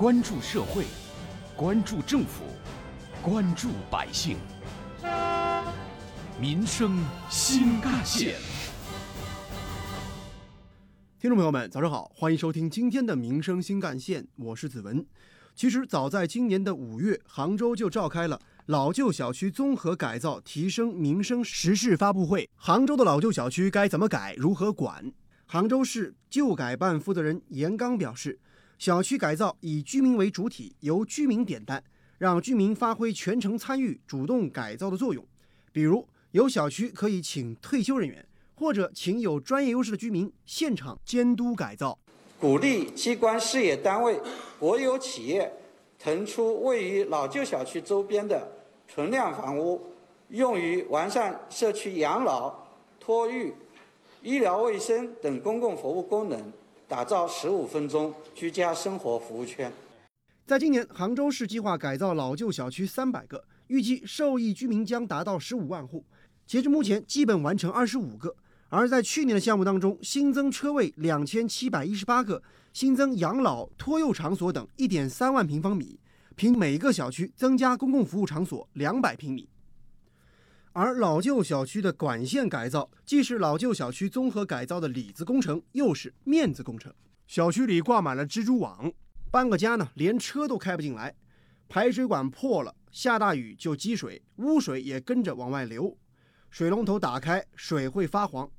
关注社会，关注政府，关注百姓，民生新干线。听众朋友们，早上好，欢迎收听今天的《民生新干线》，我是子文。其实早在今年的五月，杭州就召开了老旧小区综合改造提升民生实事发布会。杭州的老旧小区该怎么改，如何管？杭州市旧改办负责人严刚表示，小区改造以居民为主体，由居民点单，让居民发挥全程参与、主动改造的作用。比如，有小区可以请退休人员，或者请有专业优势的居民现场监督改造。鼓励机关、事业单位、国有企业腾出位于老旧小区周边的存量房屋，用于完善社区养老、托育。医疗卫生等公共服务功能，打造十五分钟居家生活服务圈。在今年，杭州市计划改造老旧小区三百个，预计受益居民将达到十五万户。截至目前，基本完成二十五个。而在去年的项目当中，新增车位两千七百一十八个，新增养老、托幼场所等一点三万平方米，凭每个小区增加公共服务场所两百平米。而老旧小区的管线改造，既是老旧小区综合改造的里子工程，又是面子工程。小区里挂满了蜘蛛网，搬个家呢，连车都开不进来。排水管破了，下大雨就积水，污水也跟着往外流。水龙头打开，水会发黄。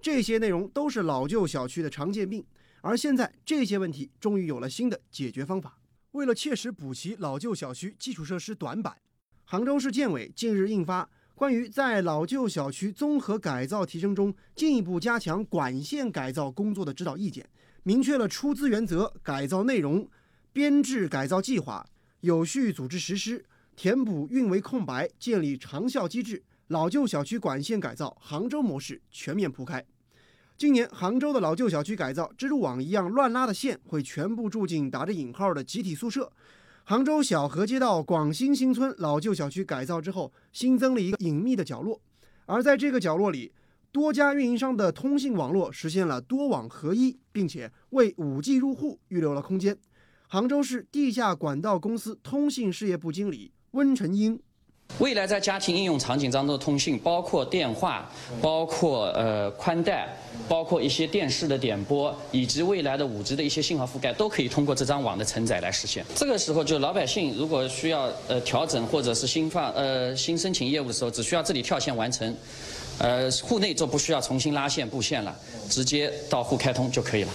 这些内容都是老旧小区的常见病。而现在，这些问题终于有了新的解决方法。为了切实补齐老旧小区基础设施短板，杭州市建委近日印发。关于在老旧小区综合改造提升中进一步加强管线改造工作的指导意见，明确了出资原则、改造内容、编制改造计划、有序组织实施、填补运维空白、建立长效机制。老旧小区管线改造杭州模式全面铺开。今年杭州的老旧小区改造，蜘蛛网一样乱拉的线会全部住进打着引号的集体宿舍。杭州小河街道广兴新村老旧小区改造之后，新增了一个隐秘的角落，而在这个角落里，多家运营商的通信网络实现了多网合一，并且为 5G 入户预留了空间。杭州市地下管道公司通信事业部经理温成英。未来在家庭应用场景当中的通信，包括电话、包括呃宽带、包括一些电视的点播，以及未来的五 G 的一些信号覆盖，都可以通过这张网的承载来实现。这个时候，就老百姓如果需要呃调整或者是新放呃新申请业务的时候，只需要这里跳线完成，呃户内就不需要重新拉线布线了，直接到户开通就可以了。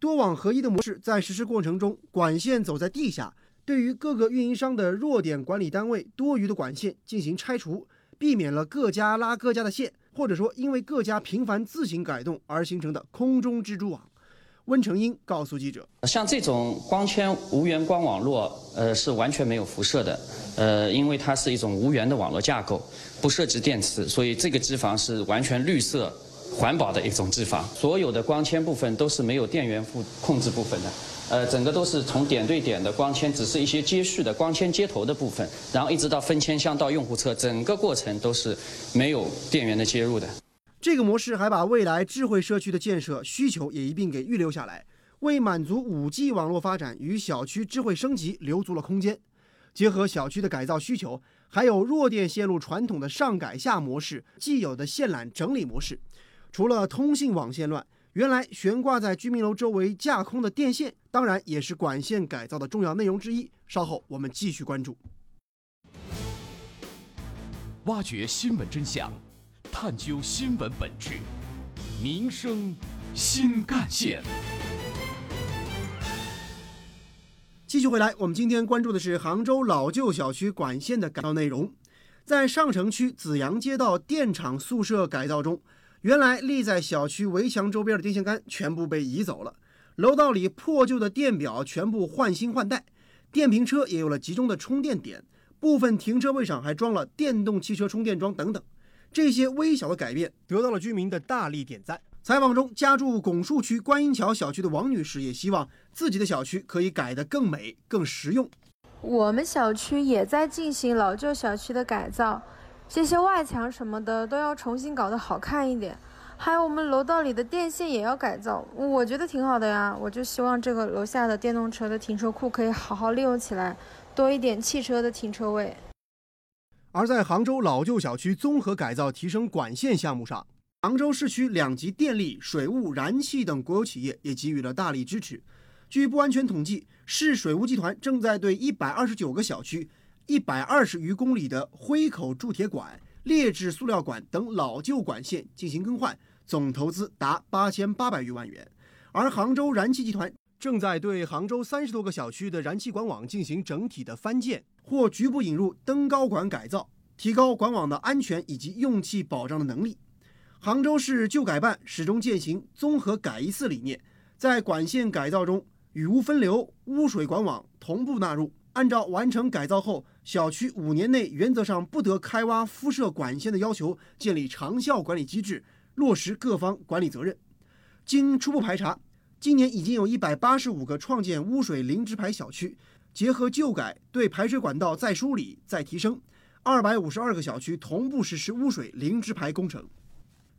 多网合一的模式在实施过程中，管线走在地下。对于各个运营商的弱点管理单位多余的管线进行拆除，避免了各家拉各家的线，或者说因为各家频繁自行改动而形成的空中蜘蛛网。温成英告诉记者：“像这种光纤无源光网络，呃，是完全没有辐射的，呃，因为它是一种无源的网络架构，不涉及电磁，所以这个机房是完全绿色、环保的一种机房。所有的光纤部分都是没有电源负控制部分的。”呃，整个都是从点对点的光纤，只是一些接续的光纤接头的部分，然后一直到分签箱到用户侧，整个过程都是没有电源的接入的。这个模式还把未来智慧社区的建设需求也一并给预留下来，为满足 5G 网络发展与小区智慧升级留足了空间。结合小区的改造需求，还有弱电线路传统的上改下模式，既有的线缆整理模式，除了通信网线乱。原来悬挂在居民楼周围架空的电线，当然也是管线改造的重要内容之一。稍后我们继续关注，挖掘新闻真相，探究新闻本质，民生新干线。继续回来，我们今天关注的是杭州老旧小区管线的改造内容。在上城区紫阳街道电厂宿舍改造中。原来立在小区围墙周边的电线杆全部被移走了，楼道里破旧的电表全部换新换代，电瓶车也有了集中的充电点，部分停车位上还装了电动汽车充电桩等等。这些微小的改变得到了居民的大力点赞。采访中，家住拱墅区观音桥小区的王女士也希望自己的小区可以改得更美、更实用。我们小区也在进行老旧小区的改造。这些外墙什么的都要重新搞得好看一点，还有我们楼道里的电线也要改造，我觉得挺好的呀。我就希望这个楼下的电动车的停车库可以好好利用起来，多一点汽车的停车位。而在杭州老旧小区综合改造提升管线项目上，杭州市区两级电力、水务、燃气等国有企业也给予了大力支持。据不完全统计，市水务集团正在对一百二十九个小区、一百二十余公里的灰口铸铁管、劣质塑料管等老旧管线进行更换，总投资达八千八百余万元。而杭州燃气集团正在对杭州三十多个小区的燃气管网进行整体的翻建或局部引入登高管改造，提高管网的安全以及用气保障的能力。杭州市旧改办始终践行综合改一次理念，在管线改造中。雨污分流、污水管网同步纳入，按照完成改造后小区五年内原则上不得开挖敷设管线的要求，建立长效管理机制，落实各方管理责任。经初步排查，今年已经有一百八十五个创建污水零直排小区，结合旧改对排水管道再梳理、再提升，二百五十二个小区同步实施污水零直排工程。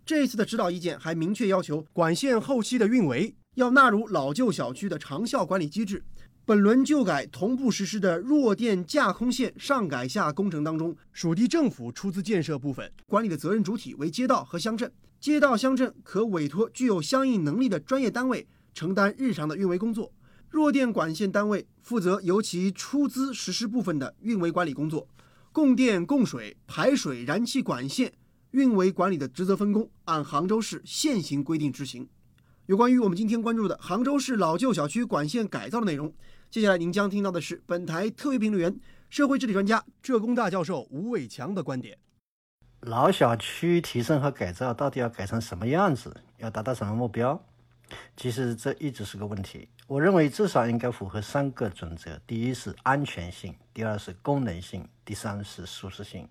这次的指导意见还明确要求，管线后期的运维。要纳入老旧小区的长效管理机制。本轮旧改同步实施的弱电架空线上改下工程当中，属地政府出资建设部分管理的责任主体为街道和乡镇，街道乡镇可委托具有相应能力的专业单位承担日常的运维工作。弱电管线单位负责由其出资实施部分的运维管理工作。供电、供水、排水、燃气管线运维管理的职责分工，按杭州市现行规定执行。有关于我们今天关注的杭州市老旧小区管线改造的内容，接下来您将听到的是本台特约评论员、社会治理专家、浙工大教授吴伟强的观点。老小区提升和改造到底要改成什么样子？要达到什么目标？其实这一直是个问题。我认为至少应该符合三个准则：第一是安全性，第二是功能性，第三是舒适性。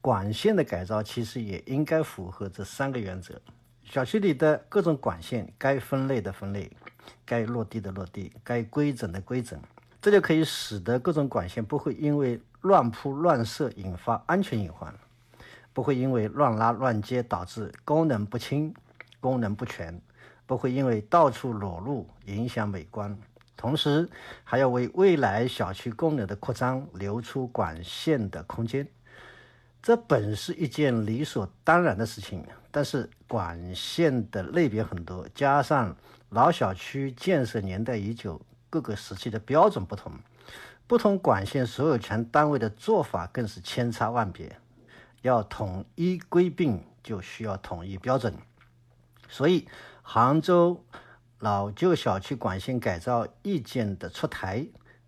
管线的改造其实也应该符合这三个原则。小区里的各种管线，该分类的分类，该落地的落地，该规整的规整，这就可以使得各种管线不会因为乱铺乱设引发安全隐患，不会因为乱拉乱接导致功能不清、功能不全，不会因为到处裸露影响美观，同时还要为未来小区功能的扩张留出管线的空间。这本是一件理所当然的事情，但是管线的类别很多，加上老小区建设年代已久，各个时期的标准不同，不同管线所有权单位的做法更是千差万别。要统一规定，就需要统一标准。所以，杭州老旧小区管线改造意见的出台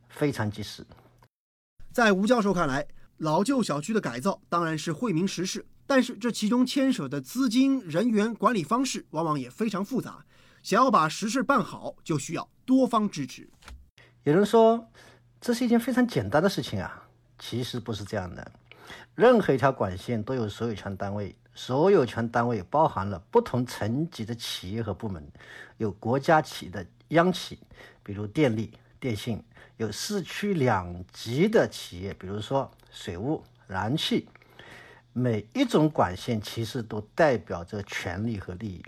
非常及时。在吴教授看来。老旧小区的改造当然是惠民实事，但是这其中牵扯的资金、人员、管理方式往往也非常复杂。想要把实事办好，就需要多方支持。有人说这是一件非常简单的事情啊，其实不是这样的。任何一条管线都有所有权单位，所有权单位包含了不同层级的企业和部门，有国家企的央企，比如电力、电信；有市区两级的企业，比如说。水务、燃气，每一种管线其实都代表着权利和利益。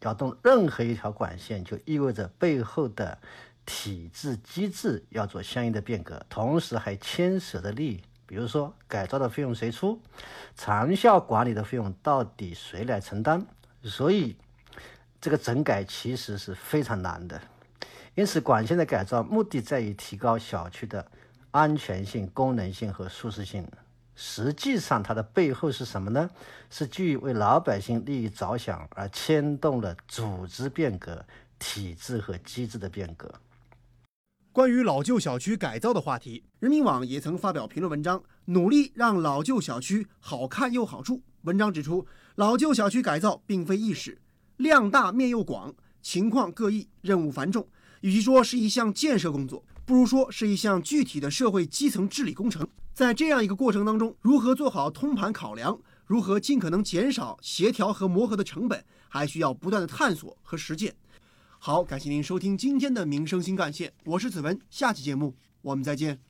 要动任何一条管线，就意味着背后的体制机制要做相应的变革，同时还牵涉的利益，比如说改造的费用谁出，长效管理的费用到底谁来承担。所以，这个整改其实是非常难的。因此，管线的改造目的在于提高小区的。安全性、功能性和舒适性，实际上它的背后是什么呢？是基于为老百姓利益着想而牵动了组织变革、体制和机制的变革。关于老旧小区改造的话题，人民网也曾发表评论文章，努力让老旧小区好看又好住。文章指出，老旧小区改造并非易事，量大面又广，情况各异，任务繁重。与其说是一项建设工作，不如说是一项具体的社会基层治理工程。在这样一个过程当中，如何做好通盘考量，如何尽可能减少协调和磨合的成本，还需要不断的探索和实践。好，感谢您收听今天的民生新干线，我是子文，下期节目我们再见。